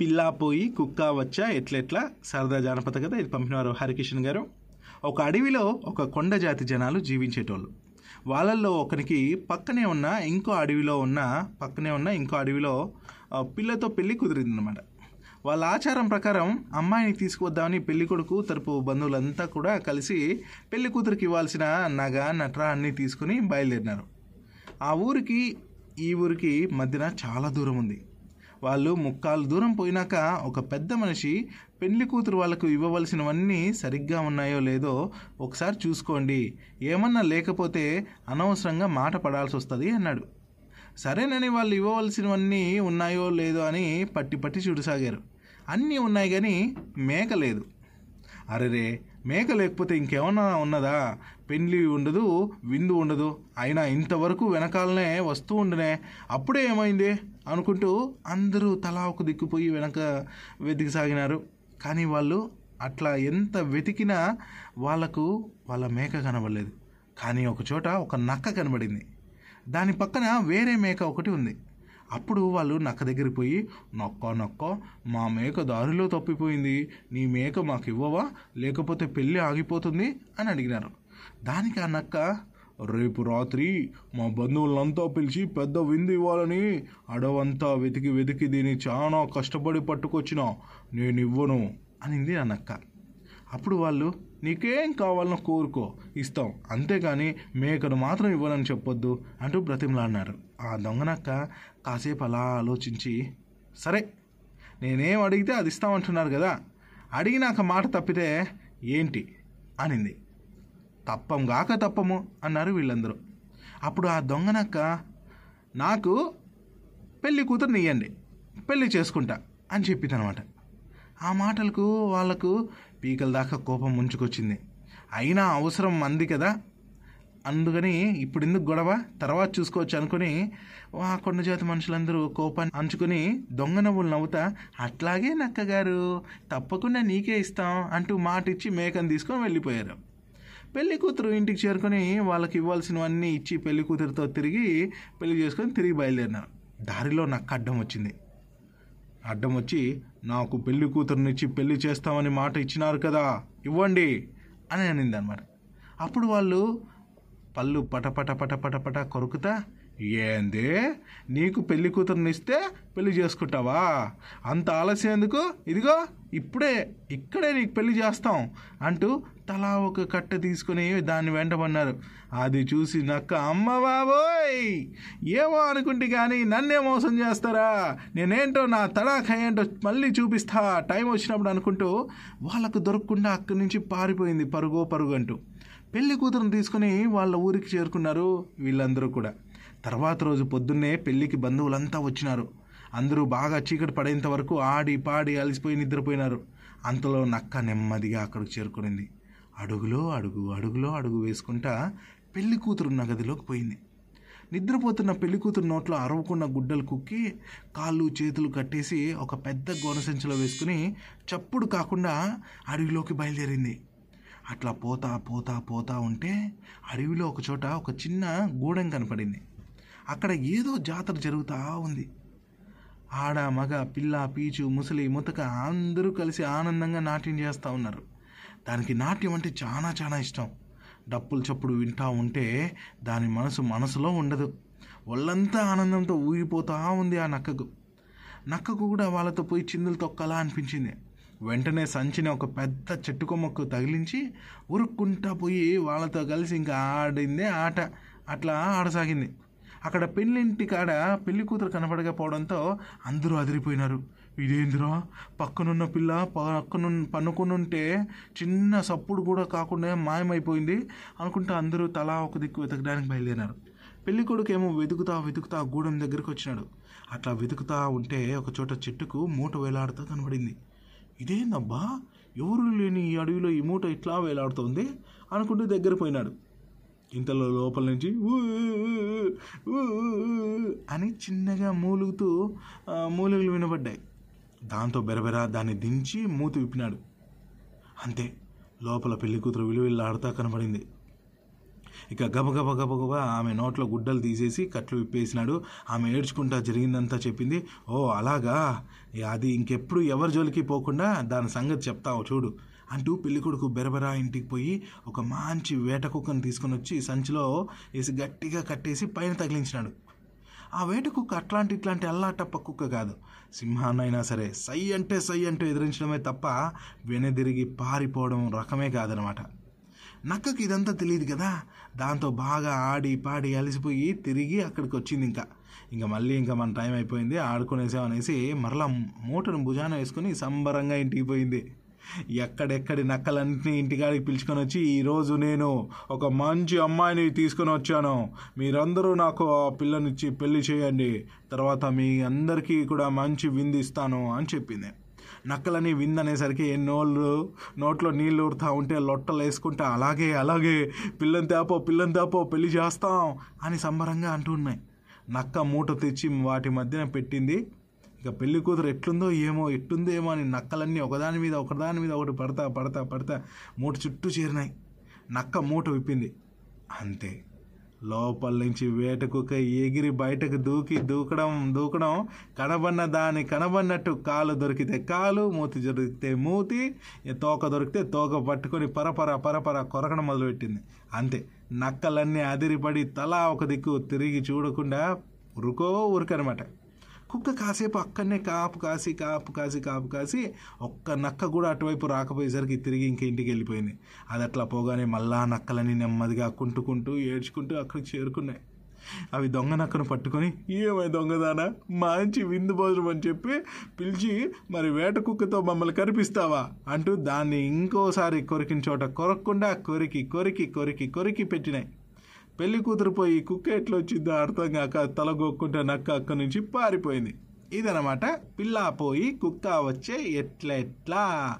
పిల్లా పోయి కుక్క వచ్చా ఎట్లెట్లా? సరదా జానపద కథ ఇది పంపినవారు హరికిషన్ గారు. ఒక అడవిలో ఒక కొండ జాతి జనాలు జీవించేటోళ్ళు. వాళ్ళల్లో ఒకరికి పక్కనే ఉన్న ఇంకో అడవిలో ఉన్న పక్కనే ఉన్న ఇంకో అడవిలో పిల్లతో పెళ్ళి కుదిరిందనమాట వాళ్ళ ఆచారం ప్రకారం అమ్మాయిని తీసుకువద్దామని పెళ్ళి కొడుకు తరపు బంధువులంతా కూడా కలిసి పెళ్ళి కూతురికి ఇవ్వాల్సిన నగ నట్ర అన్నీ తీసుకుని బయలుదేరినారు. ఆ ఊరికి ఈ ఊరికి మధ్యన చాలా దూరం ఉంది. వాళ్ళు ముక్కాలు దూరం పోయినాక ఒక పెద్ద మనిషి పెళ్ళి కూతురు వాళ్ళకు ఇవ్వవలసినవన్నీ సరిగ్గా ఉన్నాయో లేదో ఒకసారి చూసుకోండి. ఏమన్నా లేకపోతే అనవసరంగా మాట పడాల్సి వస్తుంది అన్నాడు. సరేనని వాళ్ళు ఇవ్వవలసినవన్నీ ఉన్నాయో లేదో అని పట్టి పట్టి చూడసాగారు. అన్నీ ఉన్నాయి కానీ మేక లేదు. అరెరే మేక లేకపోతే ఇంకేమన్నా ఉన్నదా? పెండ్లి ఉండదు విందు ఉండదు. అయినా ఇంతవరకు వెనకాలనే వస్తూ ఉండనే. అప్పుడే ఏమైంది? అనుకుంటూ అందరూ తలా ఒక దిక్కుపోయి వెనక వెతికి సాగినారు. కానీ వాళ్ళు అట్లా ఎంత వెతికినా వాళ్ళకు వాళ్ళ మేక కనబడలేదు. కానీ ఒక చోట ఒక నక్క కనబడింది. దాని పక్కన వేరే మేక ఒకటి ఉంది. అప్పుడు వాళ్ళు నక్క దగ్గరికి పోయి నొక్క నొక్క మా మేక దారిలో తప్పిపోయింది. నీ మేక మాకు ఇవ్వవా? లేకపోతే పెళ్ళి ఆగిపోతుంది? అని అడిగినారు. దానికి ఆ నక్క రేపు రాత్రి మా బంధువులంతా పిలిచి పెద్ద విందు ఇవ్వాలని అడవంతా వెతికి వెతికి దీన్ని చాలా కష్టపడి పట్టుకొచ్చిన నేను ఇవ్వను అనింది ఆ నక్క. అప్పుడు వాళ్ళు నీకేం కావాలనో కోరుకో ఇస్తాం. అంతేగాని మేకను మాత్రం ఇవ్వాలని చెప్పొద్దు అంటూ బ్రతిమలాడినారు. ఆ దొంగనక్క కాసేపు అలా ఆలోచించి సరే నేనేం అడిగితే అది ఇస్తామంటున్నారు కదా అడిగినాక మాట తప్పితే ఏంటి? అనింది. తప్పం గాక తప్పము అన్నారు వీళ్ళందరూ. అప్పుడు ఆ దొంగనక్క నాకు పెళ్ళి కూతురుని ఇయ్యండి పెళ్ళి చేసుకుంటా అని చెప్పిందనమాట. ఆ మాటలకు వాళ్ళకు పీకల దాకా కోపం ముంచుకొచ్చింది. అయినా అవసరం మంది కదా? అందుకని ఇప్పుడు ఎందుకు గొడవ? తర్వాత చూసుకోవచ్చు అనుకుని ఆ కొండ జాతి మనుషులందరూ కోపాన్ని అంచుకుని దొంగ నవ్వులు నవ్వుతా అట్లాగే నక్కగారు తప్పకుండా నీకే ఇస్తాం అంటూ మాట ఇచ్చి మేకను తీసుకొని వెళ్ళిపోయారు. పెళ్ళి కూతురు ఇంటికి చేరుకొని వాళ్ళకి ఇవ్వాల్సినవన్నీ ఇచ్చి పెళ్ళి కూతురుతో తిరిగి పెళ్ళి చేసుకొని తిరిగి బయలుదేరినారు. దారిలో నక్క అడ్డం వచ్చింది. అడ్డం వచ్చి నాకు పెళ్ళి కూతురునిచ్చి పెళ్ళి చేస్తామని మాట ఇచ్చినారు కదా ఇవ్వండి అని అనింది అనమాట అప్పుడు వాళ్ళు పళ్ళు పటపట పటపట పట కొరుకుతా ఏందే? నీకు పెళ్ళి కూతురునిస్తే పెళ్ళి చేసుకుంటావా? అంత ఆలస్యం ఎందుకు? ఇదిగో ఇప్పుడే ఇక్కడే నీకు పెళ్ళి చేస్తాం అంటూ తలా ఒక కట్ట తీసుకుని దాన్ని వెంటబడినారు. అది చూసి నక్క అమ్మ బాబోయ్! ఏమో అనుకుంటే కానీ నన్నే మోసం చేస్తారా? నేనేంటో నా తడాఖ ఏంటో మళ్ళీ చూపిస్తా. టైం వచ్చినప్పుడు అనుకుంటూ వాళ్ళకు దొరకకుండా అక్కడి నుంచి పారిపోయింది పరుగో పరుగు అంటూ. పెళ్ళి కూతురుని తీసుకుని వాళ్ళ ఊరికి చేరుకున్నారు వీళ్ళందరూ కూడా. తర్వాత రోజు పొద్దున్నే పెళ్ళికి బంధువులంతా వచ్చినారు. అందరూ బాగా చీకటి పడేంత వరకు ఆడి పాడి అలసిపోయి నిద్రపోయినారు. అంతలో నక్క నెమ్మదిగా అక్కడికి చేరుకునింది. అడుగులో అడుగు అడుగులో అడుగు వేసుకుంటా పెళ్ళి కూతురున్న గదిలోకి పోయింది. నిద్రపోతున్న పెళ్ళి కూతురు నోట్లో అరవకున్న గుడ్డలు కుక్కి కాళ్ళు చేతులు కట్టేసి ఒక పెద్ద గోనసంచిలో వేసుకుని చప్పుడు కాకుండా అడవిలోకి బయలుదేరింది. అట్లా పోతా పోతా పోతా ఉంటే అడవిలో ఒక చోట ఒక చిన్న గూడెం కనపడింది. అక్కడ ఏదో జాతర జరుగుతూ ఉంది. ఆడ మగ పిల్ల పీచు ముసలి ముతక అందరూ కలిసి ఆనందంగా నాట్యం చేస్తూ ఉన్నారు. దానికి నాట్యం అంటే చాలా చాలా ఇష్టం. డప్పులు చప్పుడు వింటా ఉంటే దాని మనసు మనసులో ఉండదు. ఒళ్ళంతా ఆనందంతో ఊగిపోతూ ఉంది ఆ నక్కకు. నక్కకు కూడా వాళ్ళతో పోయి చిందులు తొక్కాలా అనిపించింది. వెంటనే సంచిని ఒక పెద్ద చెట్టు కొమ్మకు తగిలించి ఉరుక్కుంటా పోయి వాళ్ళతో కలిసి ఇంకా ఆడిందే ఆట. అట్లా ఆడసాగింది. అక్కడ పెళ్ళింటి కాడ పెళ్ళి కూతురు కనపడకపోవడంతో అందరూ అదిరిపోయినారు. ఇదేందిరా? పక్కనున్న పిల్ల పక్కను పన్నుకునుంటే చిన్న సప్పుడు కూడా కాకుండా మాయమైపోయింది అనుకుంటా అందరూ తలా ఒక దిక్కు వెతకడానికి బయలుదేరినారు. పెళ్ళి కొడుకేమో వెతుకుతా వెతుకుతా గూడెం దగ్గరికి వచ్చినాడు. అట్లా వెతుకుతా ఉంటే ఒక చోట చెట్టుకు మూట వేలాడుతూ కనబడింది. ఇదేందబ్బా? ఎవరు లేని ఈ అడవిలో ఈ మూట ఇట్లా వేలాడుతోంది అనుకుంటూ దగ్గర పోయినాడు. ఇంతలో లోపల నుంచి "ఊ, ఊ, అని చిన్నగా మూలుగుతూ మూలుగులు వినబడ్డాయి. దాంతో బెరబెర దాన్ని దించి మూతి విప్పినాడు. అంతే లోపల పెళ్ళి కూతురు విలువిల్లాడుతా కనబడింది. ఇక గబగబ గబగబ ఆమె నోట్లో గుడ్డలు తీసేసి కట్లు విప్పేసినాడు. ఆమె ఏడ్చుకుంటా జరిగిందంతా చెప్పింది. ఓ అలాగా? అది ఇంకెప్పుడు ఎవరి జోలికి పోకుండా దాని సంగతి చెప్తావు చూడు. అంటూ పెళ్ళికొడుకు బెరబెరా ఇంటికి పోయి ఒక మంచి వేట కుక్కను తీసుకొని వచ్చి సంచిలో వేసి గట్టిగా కట్టేసి పైన తగిలించినాడు. ఆ వేట కుక్క అట్లాంటి ఇట్లాంటి అల్లాటప్ప కుక్క కాదు. సింహాన్నైనా సరే సై అంటే సై అంటూ ఎదిరించడమే తప్ప వెనదిరిగి పారిపోవడం రకమే కాదనమాట. నక్కకి ఇదంతా తెలియదు కదా. దాంతో బాగా ఆడి పాడి అలసిపోయి తిరిగి అక్కడికి వచ్చింది ఇంకా. ఇంకా మళ్ళీ ఇంకా మన టైం అయిపోయింది. ఆడుకునేసాం అనేసి మరలా మూటను భుజాన వేసుకొని సంబరంగా ఇంటికి పోయింది. ఎక్కడెక్కడి నక్కలన్నీ ఇంటికాడికి పిలుచుకొని వచ్చి ఈరోజు నేను ఒక మంచి అమ్మాయిని తీసుకొని వచ్చాను. మీరందరూ నాకు ఆ పిల్లనిచ్చి పెళ్ళి చేయండి. తర్వాత మీ అందరికీ కూడా మంచి విందు ఇస్తాను అని చెప్పింది. నక్కలని విందనేసరికి నోళ్ళు నోట్లో నీళ్ళు ఊరుతా ఉంటే లొట్టలు వేసుకుంటా అలాగే అలాగే పిల్లని తేపో పిల్లని తేపో పెళ్ళి చేస్తాం అని సంబరంగా అంటున్నాయి నక్క మూట తెచ్చి వాటి మధ్యన పెట్టింది. ఇక పెళ్ళి కూతురు ఎట్లుందో ఏమో ఎట్టుందో ఏమో అని నక్కలన్నీ ఒకదాని మీద ఒకదాని మీద ఒకటి పడతా పడతా పడతా మూట చుట్టూ చేరినాయి. నక్క మూట విప్పింది. అంతే. లోపల నుంచి వేటకుక ఎగిరి బయటకు దూకి దూకడం దూకడం కనబడిన దాని కనబడినట్టు కాలు దొరికితే కాలు మూతి దొరికితే మూతి తోక దొరికితే తోక పట్టుకొని పరపర పరపర కొరకడం మొదలుపెట్టింది. అంతే. నక్కలన్నీ అదిరిపడి తలా ఒక దిక్కు తిరిగి చూడకుండా ఉరుకో ఉరుకనమాట కుక్క కాసేపు అక్కడనే కాపు కాసి కాపు కాసి కాపు కాసి ఒక్క నక్క కూడా అటువైపు రాకపోయేసరికి తిరిగి ఇంక ఇంటికి వెళ్ళిపోయింది. అది అట్లా పోగానే మళ్ళా నక్కలని నెమ్మదిగా కుంటుకుంటూ ఏడ్చుకుంటూ అక్కడికి చేరుకున్నాయి. అవి దొంగ నక్కను పట్టుకొని ఏమై దొంగదానా మంచి విందు భోజనం అని చెప్పి పిలిచి మరి వేట కుక్కతో మమ్మల్ని కనిపిస్తావా అంటూ దాన్ని ఇంకోసారి కొరికిన చోట కొరక్కుండా కొరికి కొరికి కొరికి కొరికి పెట్టినాయి. పెళ్ళి కూతురు పోయి కుక్క ఎట్లా వచ్చిందో అర్థం కాక తలగొక్కుంటే నక్క అక్క నుంచి పారిపోయింది. ఇదనమాట పిల్ల పోయి కుక్క వచ్చే ఎట్లా ఎట్లా